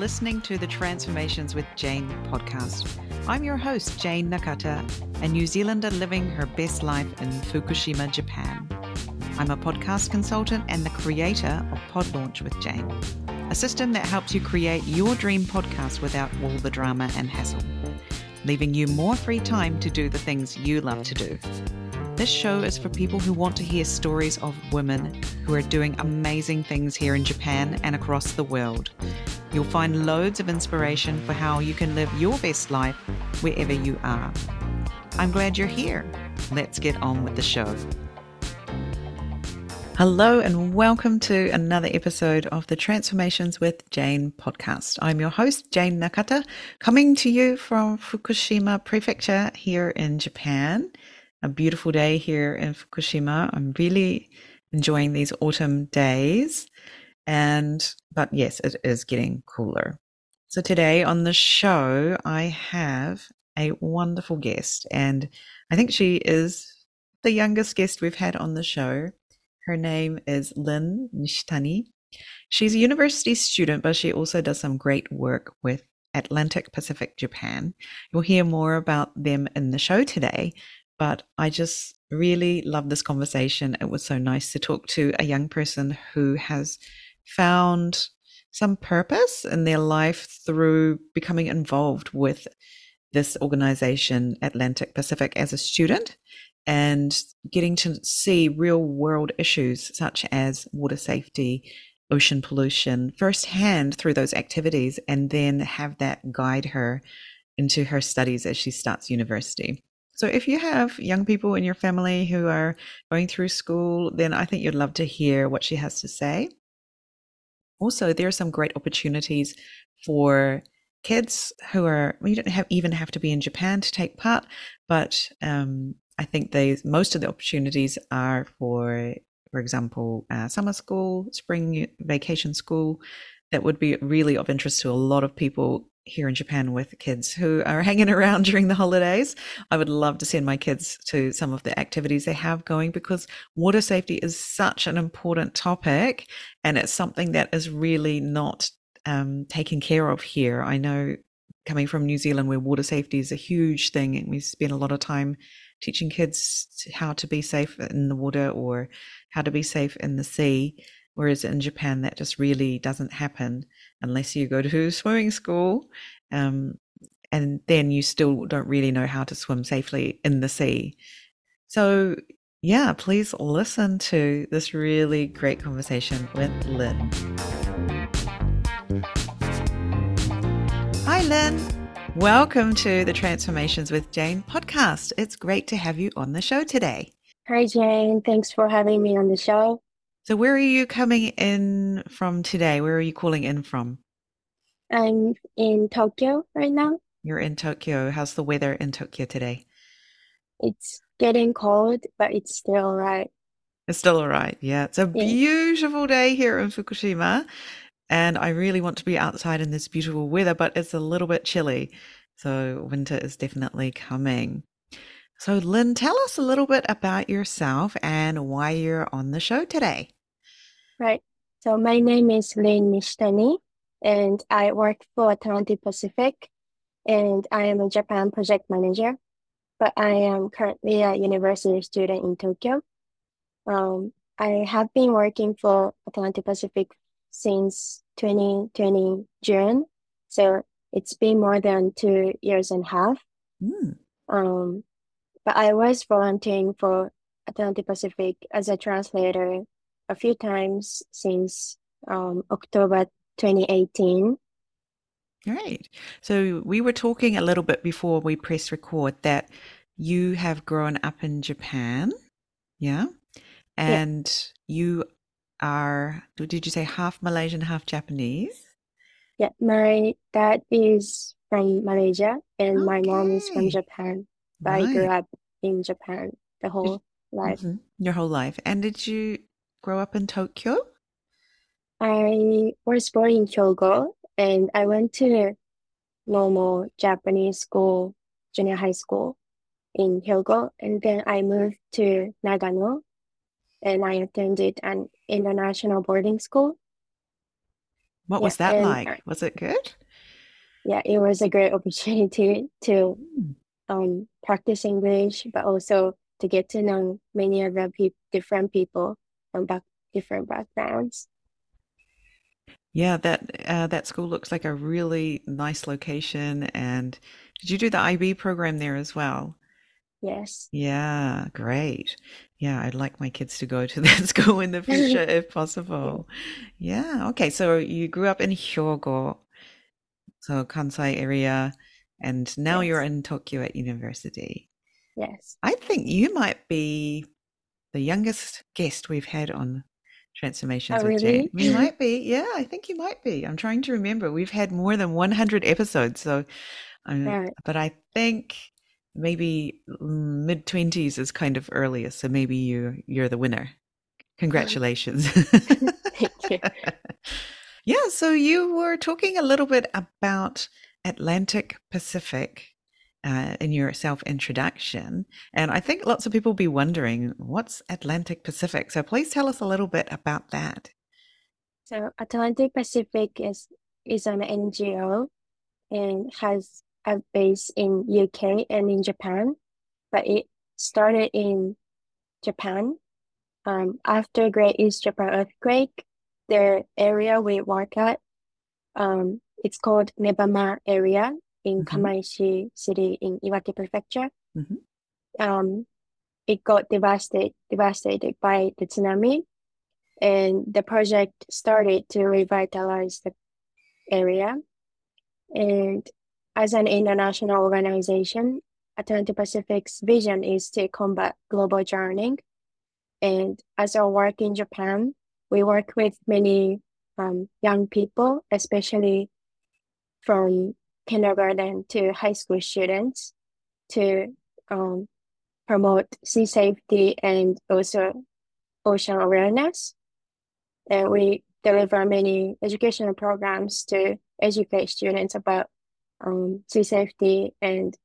listening to the Transformations with Jane podcast. I'm your host, Jane Nakata, a New Zealander living her best life in Fukushima, Japan. I'm a podcast consultant and the creator of Pod Launch with Jane, a system that helps you create your dream podcast without all the drama and hassle, leaving you more free time to do the things you love to do. This show is for people who want to hear stories of women who are doing amazing things here in Japan and across the world. You'll find loads of inspiration for how you can live your best life wherever you are. I'm glad you're here. Let's get on with the show. Hello, and welcome to another episode of the Transformations with Jane podcast. I'm your host, Jane Nakata, coming to you from Fukushima Prefecture here in Japan a beautiful day here in Fukushima. I'm really enjoying these autumn days. And, but yes, it is getting cooler. So today on the show, I have a wonderful guest, and I think she is the youngest guest we've had on the show. Her name is Lynn Nishitani. She's a university student, but she also does some great work with Atlantic Pacific Japan. You'll hear more about them in the show today, but I just really love this conversation. It was so nice to talk to a young person who has found some purpose in their life through becoming involved with this organization, Atlantic Pacific, as a student and getting to see real world issues such as water safety, ocean pollution firsthand through those activities, and then have that guide her into her studies as she starts university. So if you have young people in your family who are going through school, then I think you'd love to hear what she has to say. Also, there are some great opportunities for kids who are well, you don't have even have to be in Japan to take part, but um, I think they most of the opportunities are for, for example, uh, summer school, spring vacation school. That would be really of interest to a lot of people here in Japan with kids who are hanging around during the holidays. I would love to send my kids to some of the activities they have going because water safety is such an important topic and it's something that is really not um, taken care of here. I know coming from New Zealand where water safety is a huge thing and we spend a lot of time teaching kids how to be safe in the water or how to be safe in the sea. Whereas in Japan, that just really doesn't happen unless you go to swimming school. Um, and then you still don't really know how to swim safely in the sea. So, yeah, please listen to this really great conversation with Lynn. Hi, Lynn. Welcome to the Transformations with Jane podcast. It's great to have you on the show today. Hi, Jane. Thanks for having me on the show. So, where are you coming in from today? Where are you calling in from? I'm in Tokyo right now. You're in Tokyo. How's the weather in Tokyo today? It's getting cold, but it's still all right. It's still all right. Yeah, it's a Yeah. beautiful day here in Fukushima. And I really want to be outside in this beautiful weather, but it's a little bit chilly. So, winter is definitely coming. So, Lynn, tell us a little bit about yourself and why you're on the show today. Right. So my name is Lynn Nishitani, and I work for Atlantic Pacific, and I am a Japan project manager. But I am currently a university student in Tokyo. Um, I have been working for Atlantic Pacific since 2020 June, so it's been more than two years and a half. Mm, Um, but I was volunteering for Atlantic Pacific as a translator a few times since um, October 2018. great. So, we were talking a little bit before we press record that you have grown up in Japan. Yeah. Yeah, And you are, did you say half Malaysian, half Japanese? yeah. My dad is from Malaysia and my mom is from Japan. But I grew up in Japan the whole life. mhm, Your whole life. And did you grow up in Tokyo? I was born in Hyogo and I went to normal Japanese school, junior high school in Hyogo, and then I moved to Nagano and I attended an international boarding school. What Yeah, was that like? Was it good? yeah, it was a great opportunity to Mm. um practice English, but also to get to know many other peop different people from back different backgrounds. Yeah, that uh, that school looks like a really nice location. And did you do the IB program there as well? Yes. Yeah, great. Yeah, I'd like my kids to go to that school in the future if possible. Yeah, okay. So you grew up in Hyogo, so Kansai area, and now you're in Tokyo at university. Yes. I think you might be the youngest guest we've had on Transformations Oh, with Jane. really? You might be. Yeah, I think you might be. I'm trying to remember. We've had more than 100 episodes, so uh, Right. but I think maybe mid 20s is kind of earliest, so maybe you you're the winner. Congratulations. Thank you. Yeah, so you were talking a little bit about Atlantic Pacific uh, in your self introduction. And I think lots of people will be wondering what's Atlantic Pacific? So please tell us a little bit about that. So Atlantic Pacific is is an NGO and has a base in UK and in Japan, but it started in Japan. Um, after Great East Japan earthquake, the area we work at, um, it's called Nebama area in Mhm. Kamaishi city in Iwate Prefecture. Mhm. Um, it got devastated devastated by the tsunami, and the project started to revitalize the area. And as an international organization, Atlantic Pacific's vision is to combat global drowning. And as our work in Japan, we work with many um, young people, especially from kindergarten to high school students, to um, promote sea safety and also ocean awareness. And we deliver many educational programs to educate students about um, sea safety and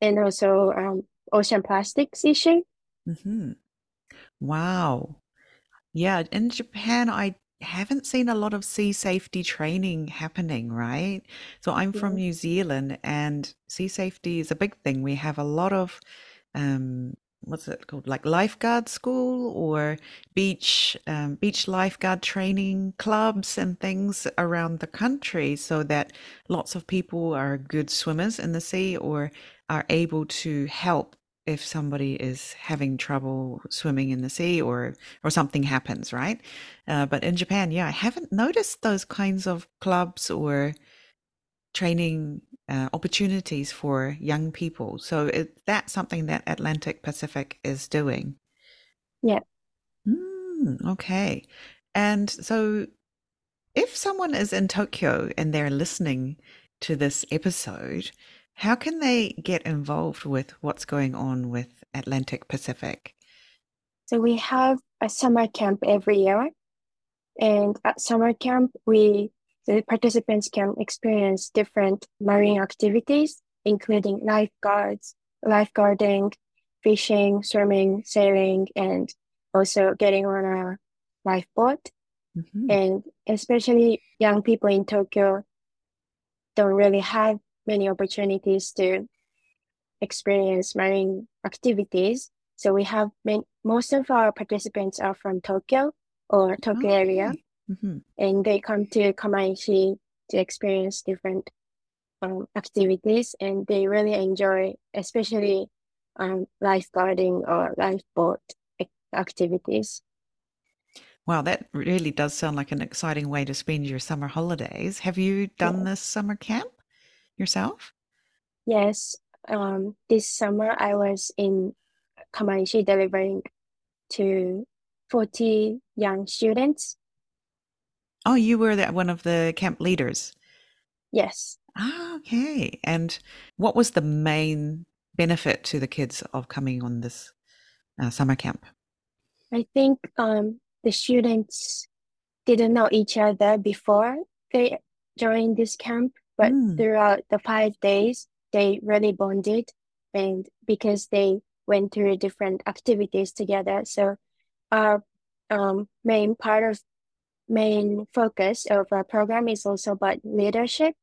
and also um, ocean plastics issue. hmm Wow. Yeah, in Japan, I haven't seen a lot of sea safety training happening, right? So I'm from New Zealand, and sea safety is a big thing. We have a lot of, um, what's it called? Like lifeguard school or beach, um, beach lifeguard training clubs and things around the country, so that lots of people are good swimmers in the sea or are able to help if somebody is having trouble swimming in the sea or or something happens, right? Uh, but in Japan, yeah, I haven't noticed those kinds of clubs or training uh, opportunities for young people. So it, that's something that Atlantic Pacific is doing. Yeah. Mm, okay. And so if someone is in Tokyo and they're listening to this episode, how can they get involved with what's going on with Atlantic Pacific? So we have a summer camp every year, and at summer camp, we the participants can experience different marine activities, including lifeguards, lifeguarding, fishing, swimming, sailing, and also getting on a lifeboat. Mhm. And especially young people in Tokyo don't really have many opportunities to experience marine activities. So we have many, most of our participants are from Tokyo or Tokyo area, Okay. Mhm. and they come to Kamaishi to experience different um, activities, and they really enjoy, especially um, lifeguarding or lifeboat ac- activities. Wow, that really does sound like an exciting way to spend your summer holidays. Have you done Yeah. this summer camp yourself? Yes, um, this summer I was in Kamaishi delivering to 40 young students. Oh, you were the, one of the camp leaders. Yes. Ah, okay. And what was the main benefit to the kids of coming on this uh, summer camp? I think um, the students didn't know each other before they joined this camp, but Mm. throughout the five days, they really bonded and because they went through different activities together. So our um, main part of main focus of our program is also about leadership.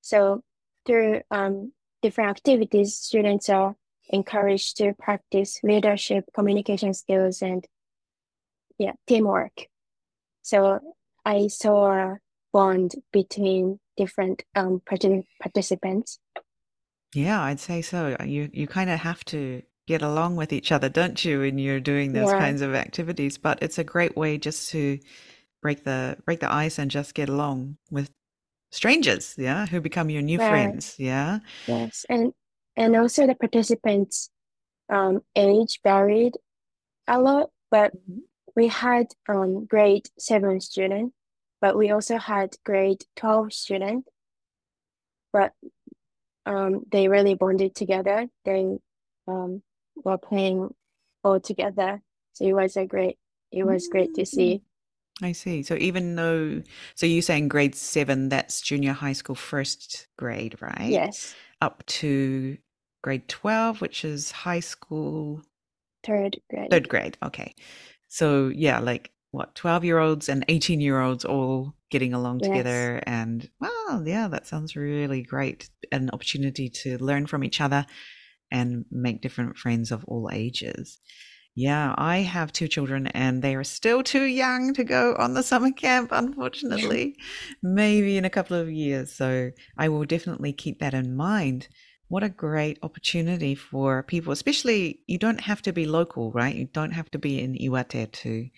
So through um, different activities, students are encouraged to practice leadership, communication skills, and yeah, teamwork. So I saw a bond between different um, participants. Yeah, I'd say so. You you kind of have to get along with each other, don't you, when you're doing those yeah. kinds of activities? But it's a great way just to break the break the ice and just get along with strangers, yeah, who become your new right. friends, yeah. Yes, and and also the participants' um, age varied a lot, but mm-hmm. we had um grade seven student, but we also had grade twelve students but um they really bonded together. They um were playing all together, so it was a great it was great to see. Mm. I see. So even though, so you're saying grade seven, that's junior high school first grade, right? Yes. Up to grade 12, which is high school. Third grade. Third grade. Okay. So yeah, like what, 12 year olds and 18 year olds all getting along yes. together. And wow, yeah, that sounds really great. An opportunity to learn from each other and make different friends of all ages. Yeah, I have two children and they are still too young to go on the summer camp, unfortunately. Maybe in a couple of years. So I will definitely keep that in mind. What a great opportunity for people, especially you don't have to be local, right? You don't have to be in Iwate to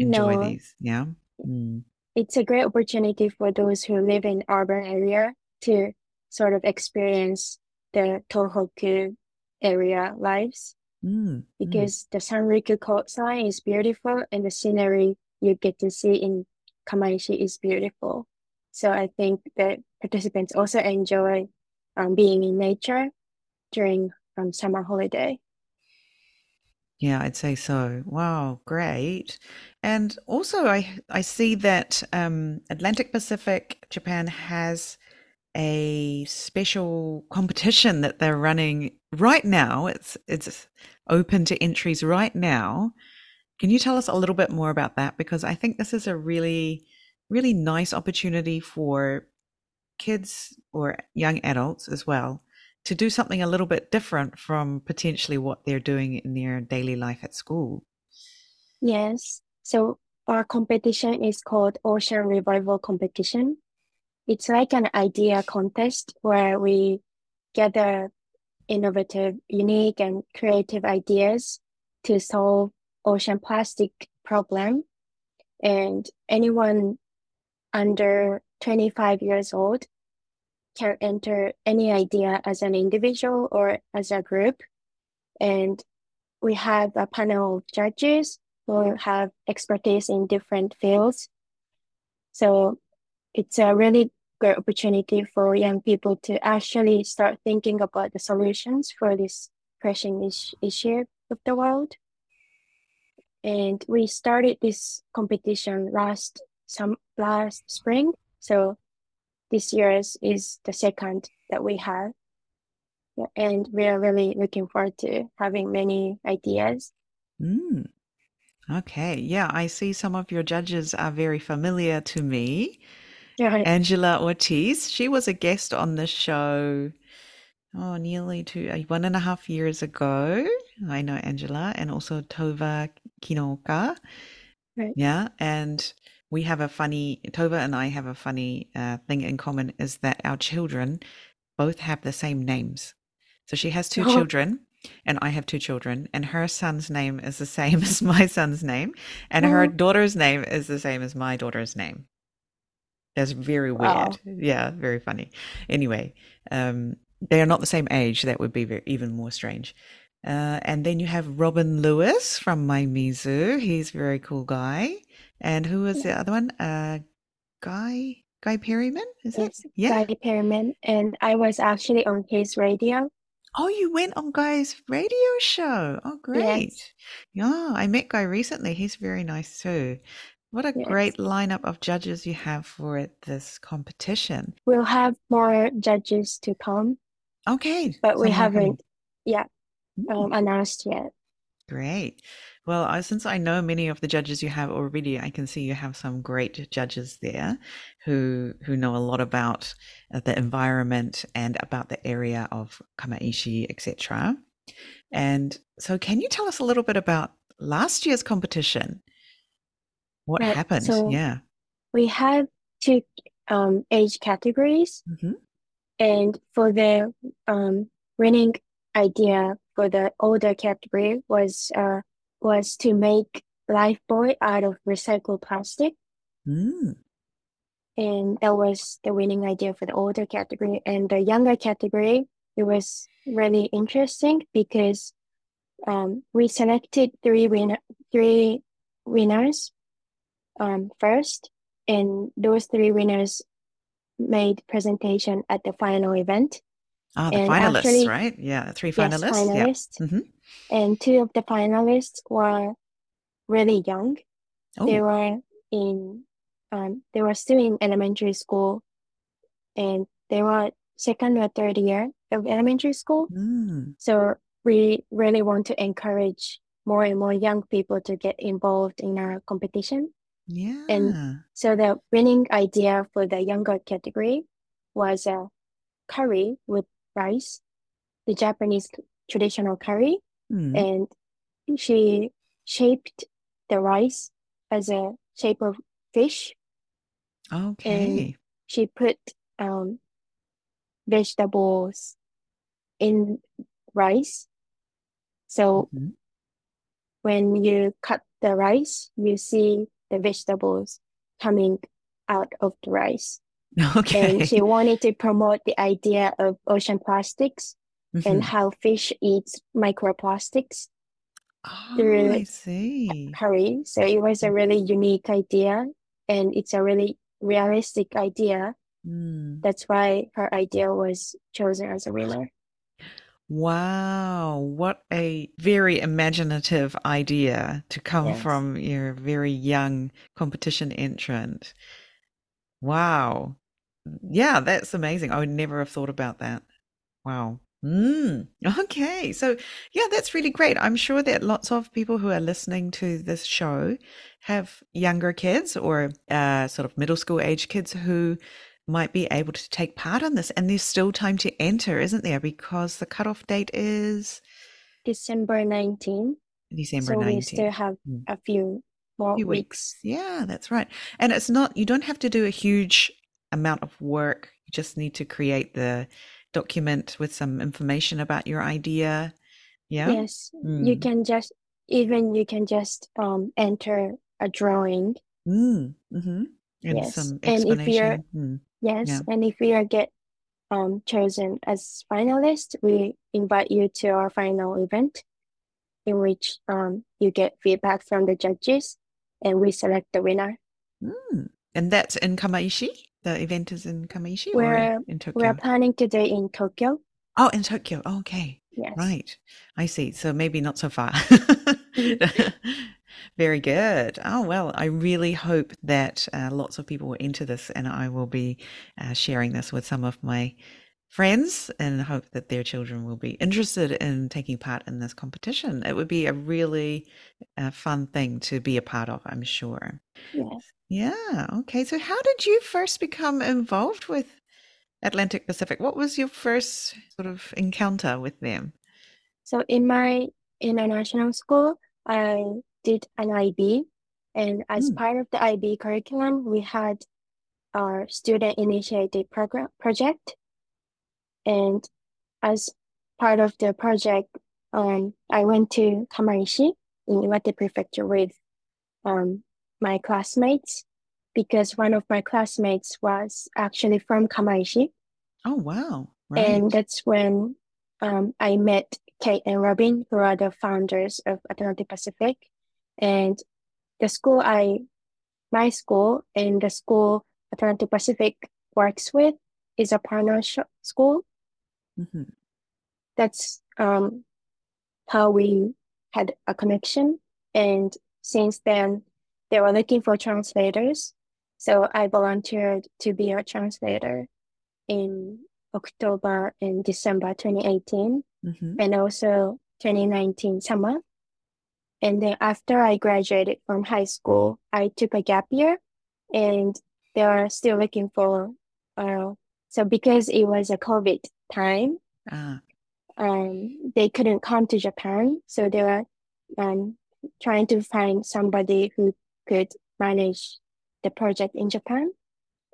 enjoy no. these. Yeah. Mm. It's a great opportunity for those who live in urban area to sort of experience the Tohoku area lives. Mm, because mm. the Sanriku coastline is beautiful and the scenery you get to see in Kamaishi is beautiful. So I think that participants also enjoy um, being in nature during um, summer holiday. Yeah, I'd say so. Wow, great. And also, I I see that um, Atlantic Pacific Japan has a special competition that they're running right now. It's it's open to entries right now. Can you tell us a little bit more about that? Because I think this is a really, really nice opportunity for kids or young adults as well to do something a little bit different from potentially what they're doing in their daily life at school. Yes. So our competition is called Ocean Revival Competition. It's like an idea contest where we gather innovative, unique, and creative ideas to solve ocean plastic problem. And anyone under 25 years old can enter any idea as an individual or as a group. And we have a panel of judges who have expertise in different fields. So it's a really great opportunity for young people to actually start thinking about the solutions for this pressing is- issue of the world. And we started this competition last some last spring. So this year's is the second that we have. Yeah, and we are really looking forward to having many ideas. Mm. Okay. Yeah, I see some of your judges are very familiar to me. Yeah. Angela Ortiz. She was a guest on the show, oh, nearly two, uh, one and a half years ago. I know Angela and also Tova Kinoka. Right. Yeah. And we have a funny, Tova and I have a funny uh, thing in common is that our children both have the same names. So she has two oh. children and I have two children, and her son's name is the same as my son's name, and oh. her daughter's name is the same as my daughter's name. That's very weird. Wow. Yeah, very funny. Anyway, um, they are not the same age. That would be very, even more strange. Uh, and then you have Robin Lewis from mymizu. He's a very cool guy. And who was the other one? Uh, Guy Guy Perryman. Is yes, it? Yeah, Guy Perryman. And I was actually on his radio. Oh, you went on Guy's radio show. Oh, great. Yes. Yeah, I met Guy recently. He's very nice too. What a yes. great lineup of judges you have for this competition. We'll have more judges to come. Okay. But so we haven't, yeah, um, announced yet. Great. Well, I, since I know many of the judges you have already, I can see you have some great judges there who who know a lot about uh, the environment and about the area of Kamaishi, etc. And so, can you tell us a little bit about last year's competition? What Right. happened? So Yeah. we had two um, age categories, hmm and for the um, winning idea for the older category was uh, was to make life buoy out of recycled plastic, Mm. and that was the winning idea for the older category. And the younger category, it was really interesting because um, we selected three winner three winners um, first, and those three winners made presentation at the final event. Ah, the And finalists, actually, right? Yeah, three yes, finalists. Yeah. finalists, hmm and two of the finalists were really young. They Oh. were in um, they were still in elementary school, and they were second or third year of elementary school. Mm. So we really want to encourage more and more young people to get involved in our competition. Yeah. And so the winning idea for the younger category was a curry with rice, the Japanese traditional curry, Mm. and she shaped the rice as a shape of fish, and Okay. she put um, vegetables in rice. So Mhm. when you cut the rice, you see the vegetables coming out of the rice. And Okay. she wanted to promote the idea of ocean plastics and Mhm. how fish eats microplastics Oh, through I see. curry. So it was a really unique idea and it's a really realistic idea. Mm. That's why her idea was chosen as a winner. Wow, what a very imaginative idea to come Yes. from your very young competition entrant. Wow. Yeah, that's amazing. I would never have thought about that. Wow. Mm. Okay. So, yeah, that's really great. I'm sure that lots of people who are listening to this show have younger kids or uh, sort of middle school age kids who might be able to take part in this. And there's still time to enter, isn't there? Because the cutoff date is December 19. December So we still have Mm. a few more few weeks. weeks. Yeah, that's right. And it's not, you don't have to do a huge amount of work. You just need to create the document with some information about your idea. Yeah. Yes, you Mm. can just even you can just um enter a drawing. Mm. Mm-hmm. And Yes. some And if you're. Mm. yes, Yeah. and if you are get um chosen as finalist, we invite you to our final event in which um you get feedback from the judges and we select the winner. Mm. And that's in Kamaishi? The event is in Kamaishi or We're in Tokyo? we are planning to do in Tokyo. Oh, in Tokyo. Okay. Yes. Right. I see. So maybe not so far. Mhm. Very good. Oh, well, I really hope that uh, lots of people will enter this, and I will be uh, sharing this with some of my friends and hope that their children will be interested in taking part in this competition. It would be a really uh, fun thing to be a part of, I'm sure. Yes. Yeah. Okay. So, how did you first become involved with Atlantic Pacific? What was your first sort of encounter with them? So in my international school, I did an IB, and as Mm. part of the IB curriculum, we had our student initiated program project. And as part of the project, um, I went to Kamaishi in Iwate Prefecture with um, my classmates because one of my classmates was actually from Kamaishi. Oh, wow. And that's when um, I met Kate and Robin, who are the founders of Atlantic Pacific. And the school I, my school and the school Atlantic Pacific works with is a partnership school. Hmm That's um, how we had a connection. And since then, they were looking for translators. So I volunteered to be a translator in October and December 2018, hmm and also 2019 summer. And then after I graduated from high school, I took a gap year and they are still looking for, uh, so because it was a COVID time, Ah, um, they couldn't come to Japan. So they were um, trying to find somebody who could manage the project in Japan.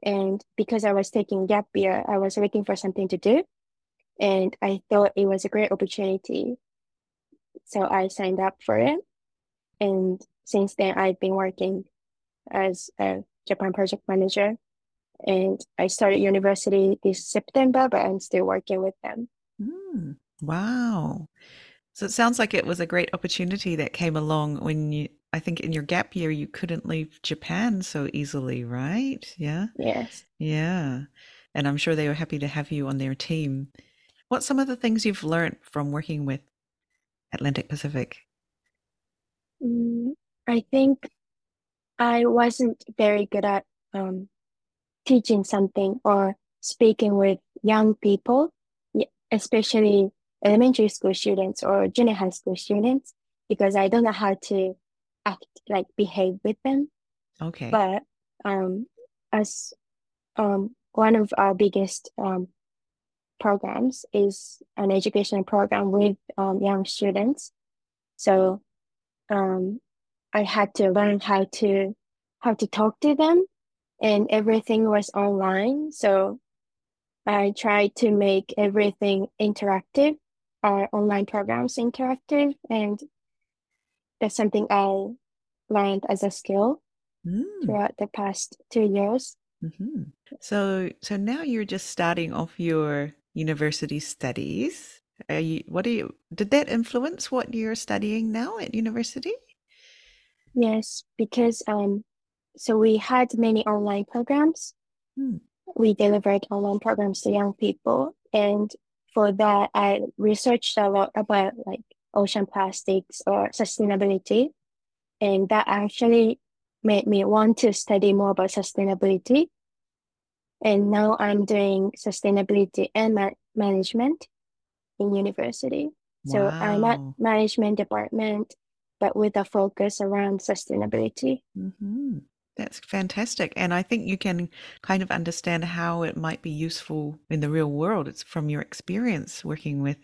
And because I was taking gap year, I was looking for something to do. And I thought it was a great opportunity. So I signed up for it. And since then, I've been working as a Japan project manager. And I started university this September, but I'm still working with them. mm, wow. So it sounds like it was a great opportunity that came along when you, I think in your gap year, you couldn't leave Japan so easily, right? Yeah. Yes. Yeah. And I'm sure they were happy to have you on their team. What's some of the things you've learned from working with Atlantic Pacific? Mm, I think I wasn't very good at um, teaching something or speaking with young people, especially elementary school students or junior high school students, because I don't know how to act, like behave with them. Okay. But um, as um, one of our biggest um, programs is an educational program with um, young students. So um, I had to learn how to how to talk to them, and everything was online. So I tried to make everything interactive, our online programs interactive, and that's something I learned as a skill Mm, throughout the past two years. mhm. So, so now you're just starting off your university studies. Are you, what do you, did that influence what you're studying now at university? Yes, because um, so we had many online programs. Hmm. We delivered online programs to young people, and for that, I researched a lot about like ocean plastics or sustainability, and that actually made me want to study more about sustainability. And now I'm doing sustainability and ma management in university. So I'm at management department, but with a focus around sustainability. hmm That's fantastic. And I think you can kind of understand how it might be useful in the real world. It's from your experience working with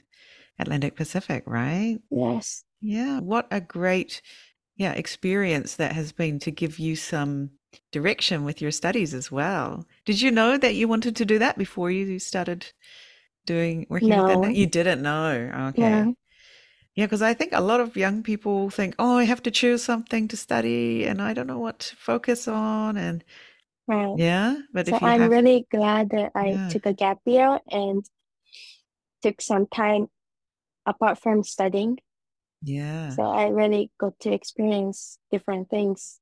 Atlantic Pacific, right? Yes. Yeah. What a great, yeah, experience that has been to give you some direction with your studies as well. Did you know that you wanted to do that before you started doing working with Atlantic? You didn't know. Okay. Yeah, because I think a lot of young people think, oh, I have to choose something to study and I don't know what to focus on. And Right. yeah, but So if you I'm have, really glad that I yeah, took a gap year and took some time apart from studying. yeah, So I really got to experience different things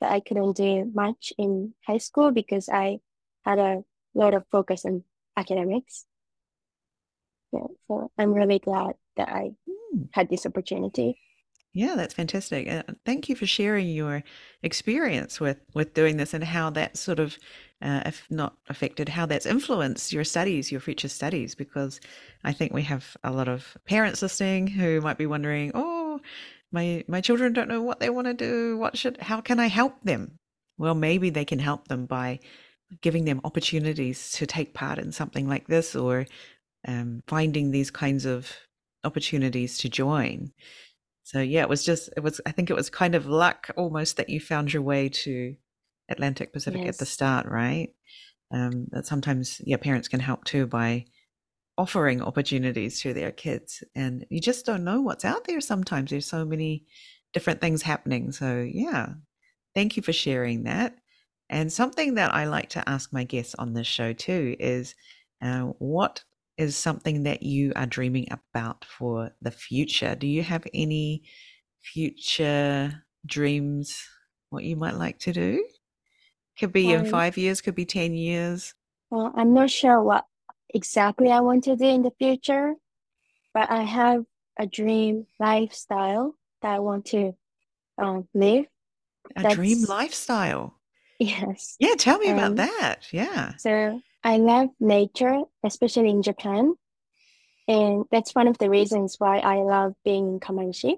that I couldn't do much in high school because I had a lot of focus on academics. Yeah, so I'm really glad that I Mm. had this opportunity. yeah, that's fantastic. Uh, thank you for sharing your experience with with doing this and how that sort of, uh, if not affected, how that's influenced your studies, your future studies. Because I think we have a lot of parents listening who might be wondering, oh, my my children don't know what they want to do. What should, how can I help them? Well, maybe they can help them by giving them opportunities to take part in something like this or um, finding these kinds of opportunities to join. So yeah, it was just it was I think it was kind of luck almost that you found your way to Atlantic Pacific at the start, right? Um, that sometimes yeah, parents can help too by offering opportunities to their kids, and you just don't know what's out there. Sometimes there's so many different things happening. So yeah, thank you for sharing that. And something that I like to ask my guests on this show too is, uh, what is something that you are dreaming about for the future? Do you have any future dreams? What you might like to do? Could be in Um, five years, could be 10 years. well, I'm not sure what exactly I want to do in the future, but I have a dream lifestyle that I want to um, live. A dream lifestyle. yes. Yeah, tell me about Um, that. Yeah. so I love nature, especially in Japan, and that's one of the reasons why I love being in Kamaishi.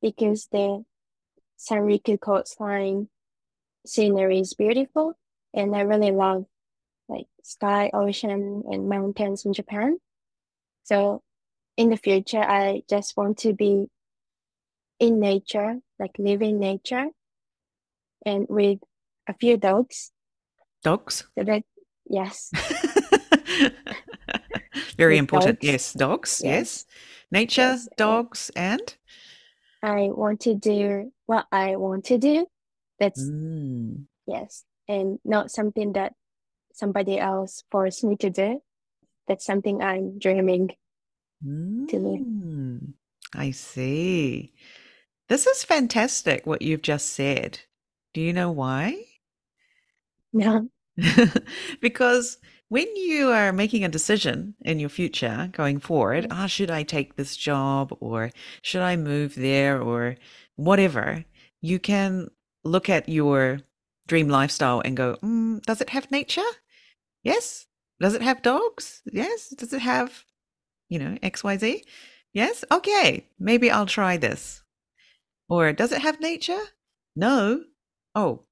because the Sanriku coastline scenery is beautiful and I really love like sky, ocean and mountains in Japan. So in the future I just want to be in nature, like live in nature and with a few dogs. Dogs? So that yes. Very With important. dogs. Yes, dogs. Yes. Yes. Nature, Yes, dogs, and I want to do what I want to do. That's Mm. yes. And not something that somebody else forced me to do. That's something I'm dreaming. to live. Mm. I see. This is fantastic what you've just said. Do you know why? No. because when you are making a decision in your future going forward, Yes. ah, should I take this job or should I move there or whatever, you can look at your dream lifestyle and go, mm, does it have nature? Yes. Does it have dogs? Yes. Does it have, you know, XYZ? Yes. Okay. Maybe I'll try this. Or does it have nature? No. Oh,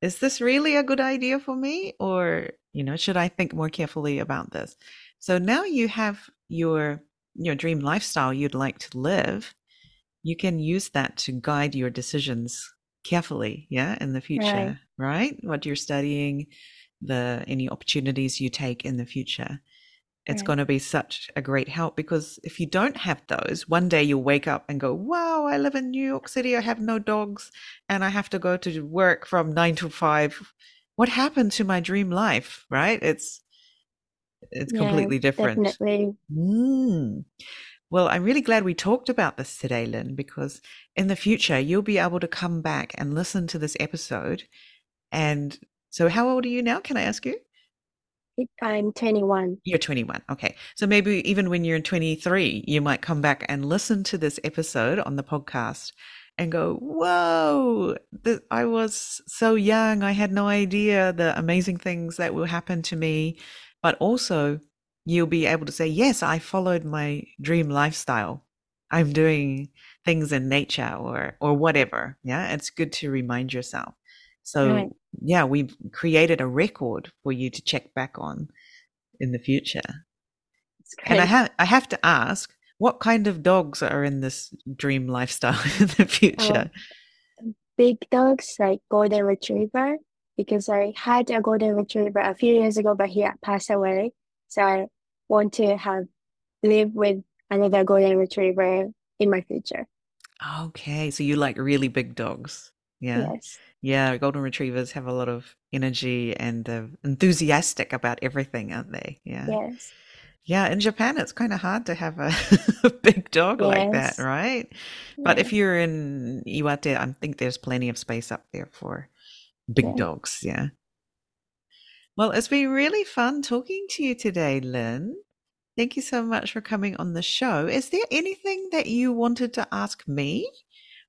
is this really a good idea for me? Or you know should i think more carefully about this? So now you have your your dream lifestyle you'd like to live you can use that to guide your decisions carefully yeah in the future right, what you're studying the any opportunities you take in the future it's Right. going to be such a great help because if you don't have those, one day you'll wake up and go, Wow, I live in New York City. I have no dogs and I have to go to work from nine to five. What happened to my dream life? Right? It's it's Yeah, completely different. Definitely. Mm. Well, I'm really glad we talked about this today, Lynn, because in the future you'll be able to come back and listen to this episode. And so, how old are you now? Can I ask you? I'm 21. You're 21. Okay. So maybe even when you're 23, you might come back and listen to this episode on the podcast and go, Whoa, th- I was so young. I had no idea the amazing things that will happen to me. But also, you'll be able to say, Yes, I followed my dream lifestyle. I'm doing things in nature or or whatever. Yeah. It's good to remind yourself. So Right. Yeah, we've created a record for you to check back on in the future. And I have I have to ask, what kind of dogs are in this dream lifestyle in the future? Um, big dogs like golden retriever because I had a golden retriever a few years ago, but he passed away. So I want to have live with another golden retriever in my future. Okay, so you like really big dogs. Yeah. Yes. Yeah, golden retrievers have a lot of energy and they're enthusiastic about everything, aren't they? Yeah. Yes. Yeah, in Japan it's kind of hard to have a, a big dog like that, Yes. right? But if you're in Iwate, I think there's plenty of space up there for big Yeah. dogs. Yeah. Well, it's been really fun talking to you today, Lynn. Thank you so much for coming on the show. Is there anything that you wanted to ask me?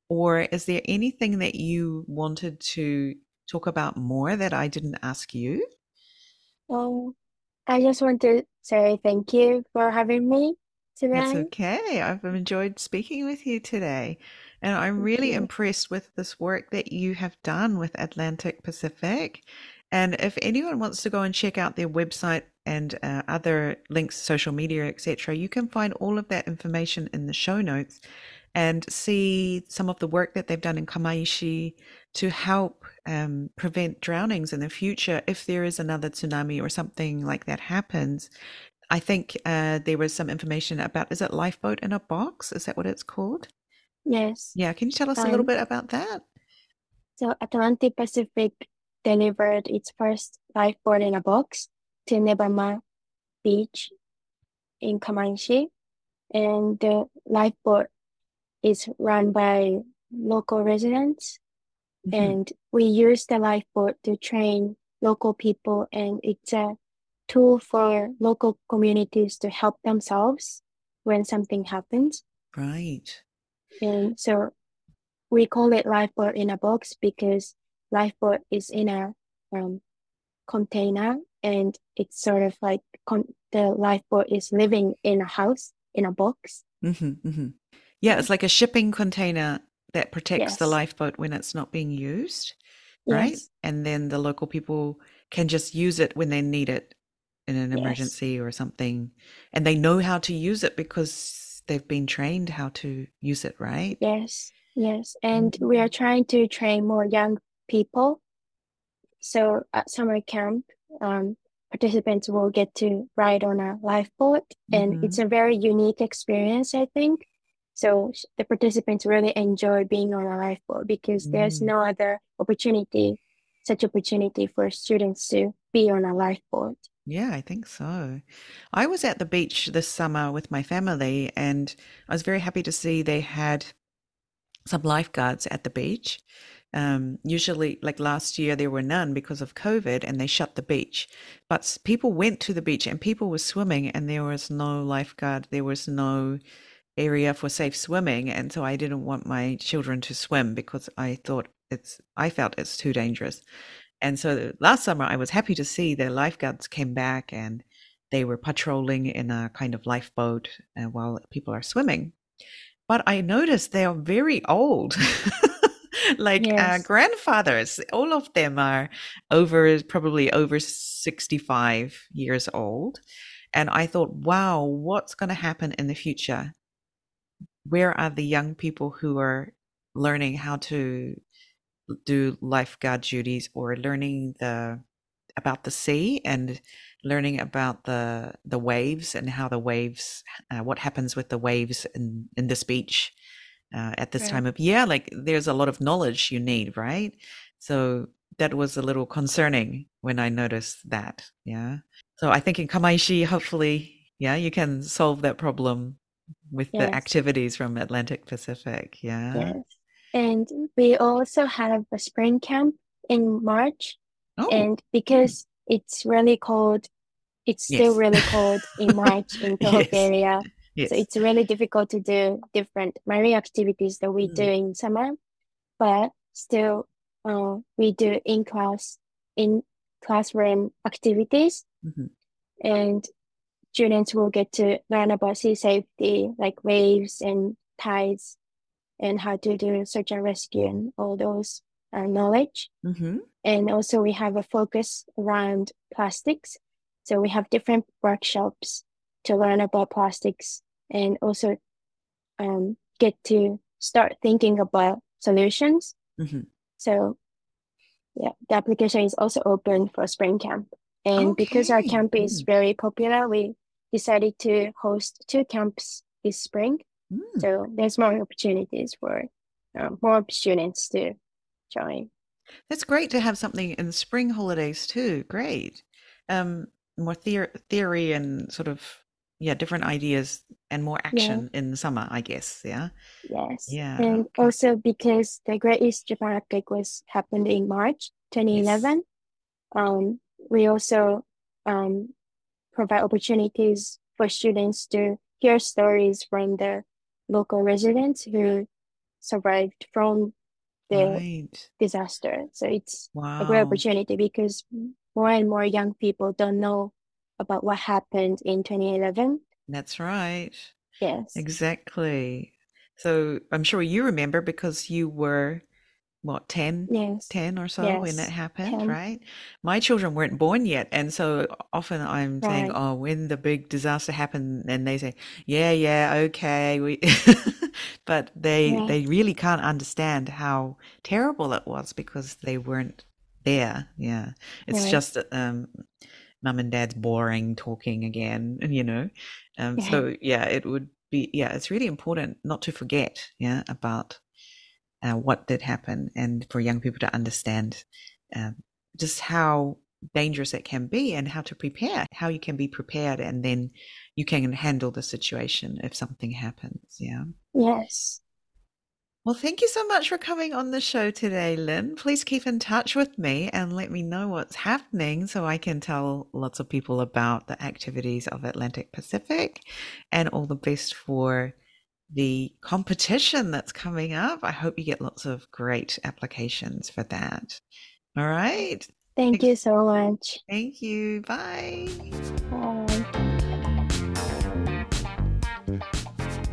Or is there anything that you wanted to talk about more that I didn't ask you? Um, I just want to say thank you for having me today. That's okay. I've enjoyed speaking with you today. And I'm really impressed with this work that you have done with Atlantic Pacific. And if anyone wants to go and check out their website and uh, other links, social media, etc., you can find all of that information in the show notes and see some of the work that they've done in Kamaishi to help um, prevent drownings in the future if there is another tsunami or something like that happens. I think uh, there was some information about is it lifeboat in a box? Is that what it's called? Yes. Yeah, can you tell us a little Um, bit about that? so Atlantic Pacific delivered its first lifeboat in a box to Nebama Beach in Kamaishi. And the lifeboat is run by local residents. Mhm. And we use the lifeboat to train local people, and it's a tool for local communities to help themselves when something happens. Right. And so we call it lifeboat in a box because lifeboat is in a um, container and it's sort of like con- the lifeboat is living in a house in a box. hmm hmm Yeah, it's like a shipping container that protects the lifeboat when it's not being used, right? Yes. And then the local people can just use it when they need it in an Yes. emergency or something. And they know how to use it because they've been trained how to use it, right? Yes. Yes. And we Mhm. are trying to train more young people. So at summer camp, um, participants will get to ride on a lifeboat, and Mhm. it's a very unique experience, I think. So the participants really enjoy being on a lifeboat because there's Mm. no other opportunity, such opportunity for students to be on a lifeboat. Yeah, I think so. I was at the beach this summer with my family, and I was very happy to see they had some lifeguards at the beach. Um, usually, like last year, there were none because of COVID and they shut the beach. But people went to the beach and people were swimming, and there was no lifeguard, there was no area for safe swimming. And so I didn't want my children to swim because I thought it's, I felt it's too dangerous. And so last summer, I was happy to see the lifeguards came back and they were patrolling in a kind of lifeboat uh, while people are swimming. But I noticed they are very old. like uh, grandfathers, all of them are over, probably over 65 years old. And I thought, wow, what's going to happen in the future? Where are the young people who are learning how to do lifeguard duties or learning the about the sea and learning about the the waves and how the waves uh, what happens with the waves in in this beach uh, at this Right. time of year? Like there's a lot of knowledge you need right? So that was a little concerning when i noticed that yeah. So i think in kamaishi hopefully yeah you can solve that problem with the activities from atlantic pacific yeah Yes. And we also have a spring camp in March. oh And because it's really cold, it's still Yes. really cold in March in Tohoku Yes. area. yes So it's really difficult to do different marine activities that we Mm. do in summer. But still, uh, we do in class, in classroom activities, Mhm. and students will get to learn about sea safety, like waves and tides, and how to do search and rescue and all those uh, knowledge. Mhm. And also we have a focus around plastics. So we have different workshops to learn about plastics and also um, get to start thinking about solutions. Mhm. So yeah, the application is also open for spring camp. And because our camp is Mm. very popular, we decided to host two camps this spring. Mm. So there's more opportunities for uh, more students to join. That's great to have something in the spring holidays too. Great. Um, more theor- theory and sort of yeah, different ideas and more action in the summer, I guess. Yeah. Yes. Yeah, And okay. also because the Great East Japan Earthquake was happened in March 2011, um, we also um, provide opportunities for students to hear stories from the local residents who survived from the Right. disaster. So it's a great opportunity because more and more young people don't know about what happened in 2011. That's right. Yes. Exactly. So I'm sure you remember because you were what 10 Yes. 10 or so when Yes. that happened 10. right my children weren't born yet and so often i'm saying oh when the big disaster happened and they say yeah yeah okay we but they Yeah. they really can't understand how terrible it was because they weren't there yeah it's Right. just um mum and dad's boring talking again you know um Yeah. so yeah it would be yeah it's really important not to forget yeah about uh, what did happen and for young people to understand um, just how dangerous it can be and how to prepare how you can be prepared and then you can handle the situation if something happens yeah Yes. well thank you so much for coming on the show today lynn please keep in touch with me and let me know what's happening so i can tell lots of people about the activities of atlantic pacific and all the best for the competition that's coming up. I hope you get lots of great applications for that. All right. Thank you so much. Thank you. Bye. Bye.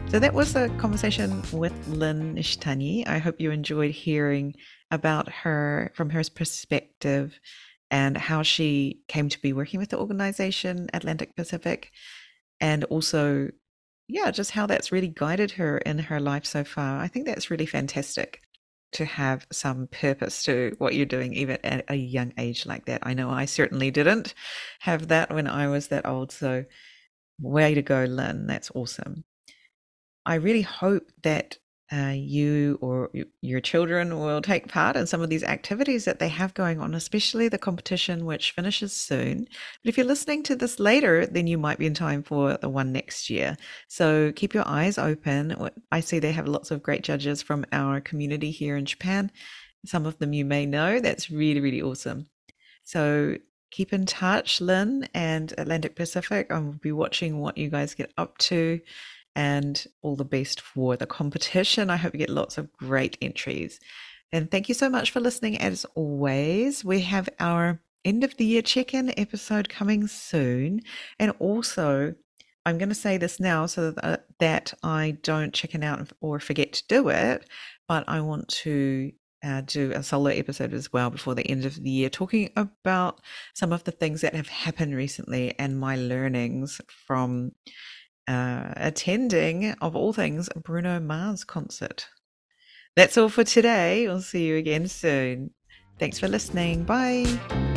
So that was a conversation with Lynn Nishitani. I hope you enjoyed hearing about her from her perspective and how she came to be working with the organization Atlantic Pacific and also yeah, just how that's really guided her in her life so far. I think that's really fantastic to have some purpose to what you're doing, even at a young age like that. I know I certainly didn't have that when I was that old. So, way to go, Lynn. That's awesome. I really hope that uh, you or your children will take part in some of these activities that they have going on, especially the competition, which finishes soon. But if you're listening to this later, then you might be in time for the one next year. So keep your eyes open. I see they have lots of great judges from our community here in Japan. Some of them you may know. That's really, really awesome. So keep in touch, Lynn and Atlantic Pacific. I will be watching what you guys get up to and all the best for the competition. I hope you get lots of great entries. And thank you so much for listening. As always, we have our end of the year check in episode coming soon. And also, I'm going to say this now so that, that I don't chicken out or forget to do it, but I want to uh, do a solo episode as well before the end of the year, talking about some of the things that have happened recently and my learnings from uh, attending, of all things, Bruno Mars concert. That's all for today. We'll see you again soon. Thanks for listening. Bye.